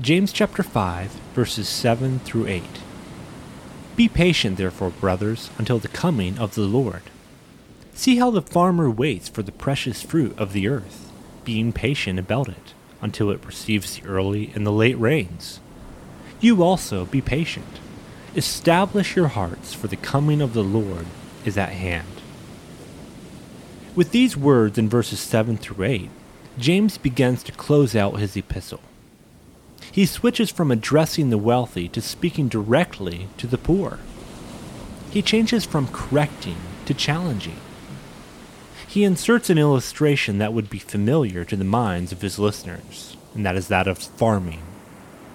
James chapter 5, verses 7 through 8. Be patient, therefore, brothers, until the coming of the Lord. See how the farmer waits for the precious fruit of the earth, being patient about it, until it receives the early and the late rains. You also be patient. Establish your hearts, for the coming of the Lord is at hand. With these words in verses 7 through 8, James begins to close out his epistle. He switches from addressing the wealthy to speaking directly to the poor. He changes from correcting to challenging. He inserts an illustration that would be familiar to the minds of his listeners, and that is that of farming.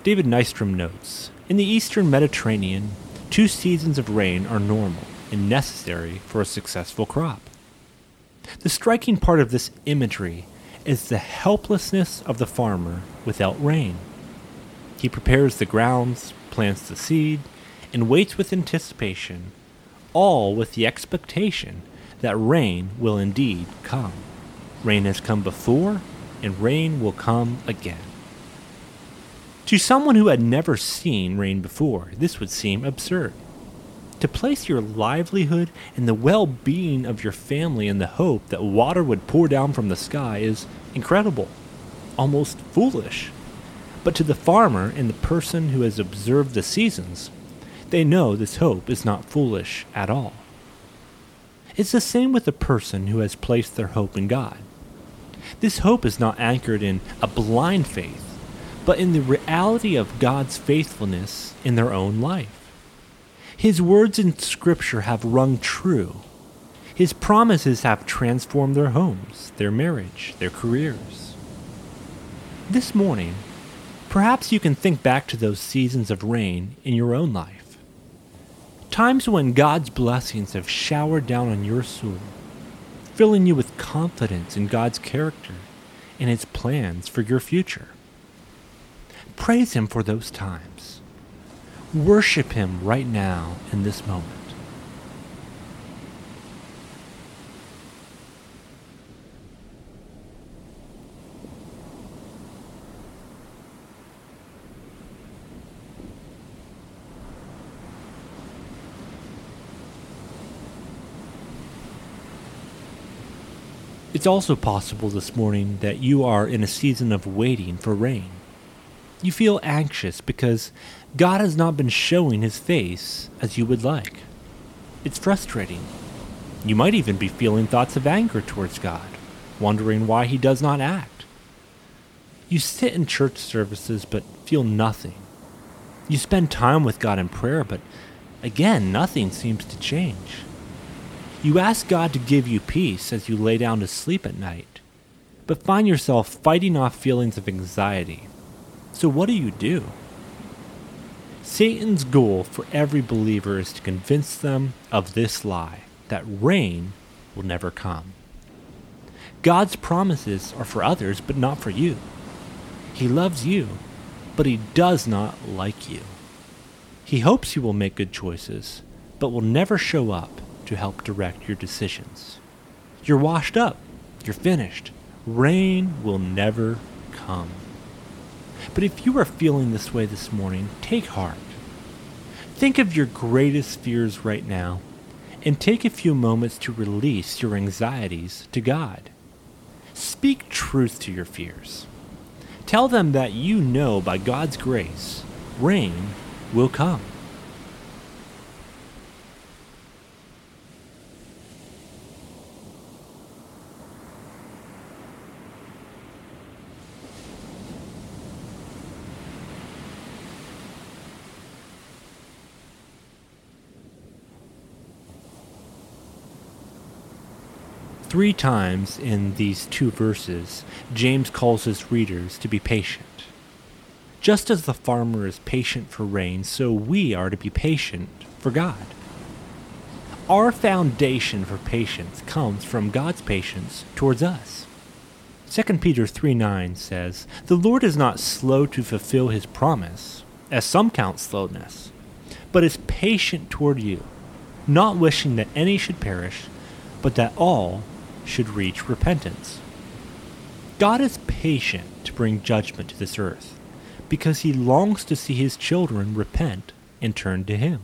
David Nystrom notes In the eastern Mediterranean, two seasons of rain are normal and necessary for a successful crop. The striking part of this imagery is the helplessness of the farmer without rain. He prepares the grounds, plants the seed, and waits with anticipation, all with the expectation that rain will indeed come. Rain has come before, and rain will come again. To someone who had never seen rain before, this would seem absurd. To place your livelihood and the well being of your family in the hope that water would pour down from the sky is incredible, almost foolish. But to the farmer and the person who has observed the seasons, they know this hope is not foolish at all. It's the same with the person who has placed their hope in God. This hope is not anchored in a blind faith, but in the reality of God's faithfulness in their own life. His words in Scripture have rung true. His promises have transformed their homes, their marriage, their careers. This morning, Perhaps you can think back to those seasons of rain in your own life. Times when God's blessings have showered down on your soul, filling you with confidence in God's character and His plans for your future. Praise Him for those times. Worship Him right now in this moment. It's also possible this morning that you are in a season of waiting for rain. You feel anxious because God has not been showing his face as you would like. It's frustrating. You might even be feeling thoughts of anger towards God, wondering why he does not act. You sit in church services but feel nothing. You spend time with God in prayer, but again, nothing seems to change. You ask God to give you peace as you lay down to sleep at night, but find yourself fighting off feelings of anxiety. So, what do you do? Satan's goal for every believer is to convince them of this lie that rain will never come. God's promises are for others, but not for you. He loves you, but he does not like you. He hopes you will make good choices, but will never show up to help direct your decisions. You're washed up. You're finished. Rain will never come. But if you are feeling this way this morning, take heart. Think of your greatest fears right now and take a few moments to release your anxieties to God. Speak truth to your fears. Tell them that you know by God's grace, rain will come. Three times in these two verses, James calls his readers to be patient. Just as the farmer is patient for rain, so we are to be patient for God. Our foundation for patience comes from God's patience towards us. 2 Peter 3 9 says, The Lord is not slow to fulfill his promise, as some count slowness, but is patient toward you, not wishing that any should perish, but that all should reach repentance. God is patient to bring judgment to this earth, because he longs to see his children repent and turn to him.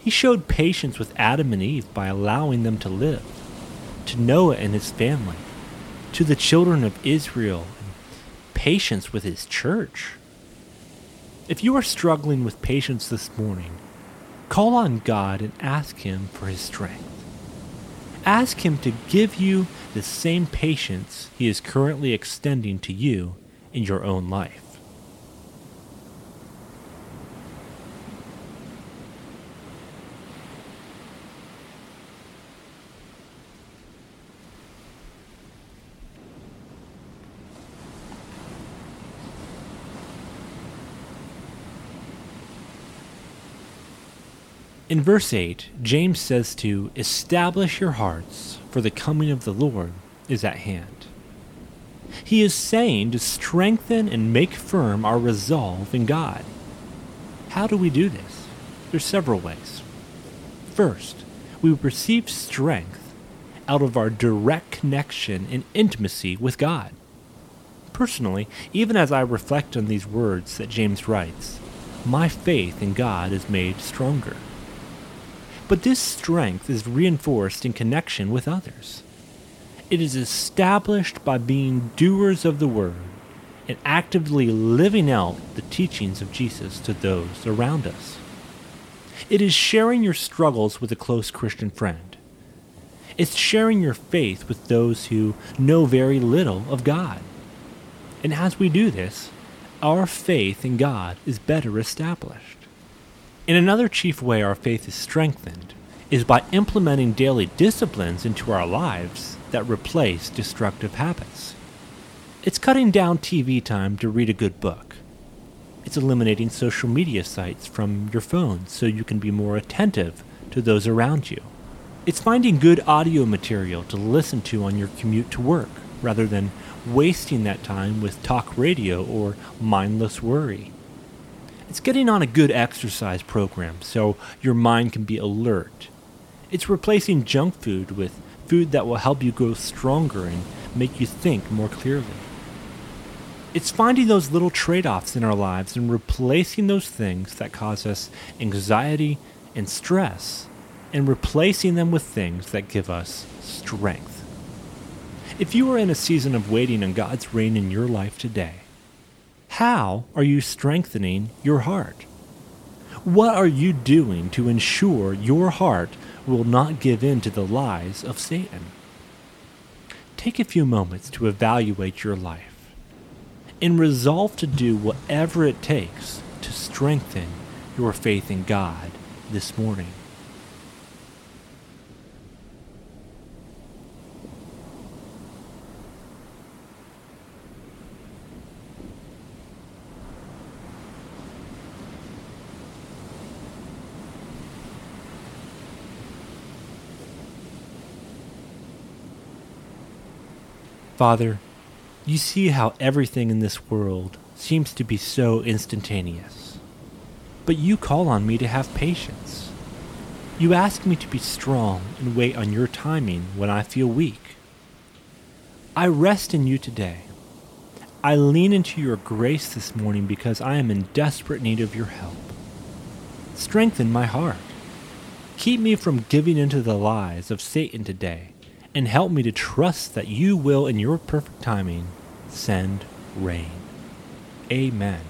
He showed patience with Adam and Eve by allowing them to live, to Noah and his family, to the children of Israel, and patience with his church. If you are struggling with patience this morning, call on God and ask Him for His strength. Ask Him to give you the same patience He is currently extending to you in your own life. In verse 8, James says to establish your hearts, for the coming of the Lord is at hand. He is saying to strengthen and make firm our resolve in God. How do we do this? There's several ways. First, we receive strength out of our direct connection and intimacy with God. Personally, even as I reflect on these words that James writes, my faith in God is made stronger. But this strength is reinforced in connection with others. It is established by being doers of the word and actively living out the teachings of Jesus to those around us. It is sharing your struggles with a close Christian friend. It's sharing your faith with those who know very little of God. And as we do this, our faith in God is better established. In another chief way our faith is strengthened is by implementing daily disciplines into our lives that replace destructive habits. It's cutting down TV time to read a good book. It's eliminating social media sites from your phone so you can be more attentive to those around you. It's finding good audio material to listen to on your commute to work rather than wasting that time with talk radio or mindless worry. It's getting on a good exercise program so your mind can be alert. It's replacing junk food with food that will help you grow stronger and make you think more clearly. It's finding those little trade offs in our lives and replacing those things that cause us anxiety and stress and replacing them with things that give us strength. If you are in a season of waiting on God's reign in your life today, how are you strengthening your heart? What are you doing to ensure your heart will not give in to the lies of Satan? Take a few moments to evaluate your life and resolve to do whatever it takes to strengthen your faith in God this morning. Father, you see how everything in this world seems to be so instantaneous. But you call on me to have patience. You ask me to be strong and wait on your timing when I feel weak. I rest in you today. I lean into your grace this morning because I am in desperate need of your help. Strengthen my heart. Keep me from giving into the lies of Satan today and help me to trust that you will, in your perfect timing, send rain. Amen.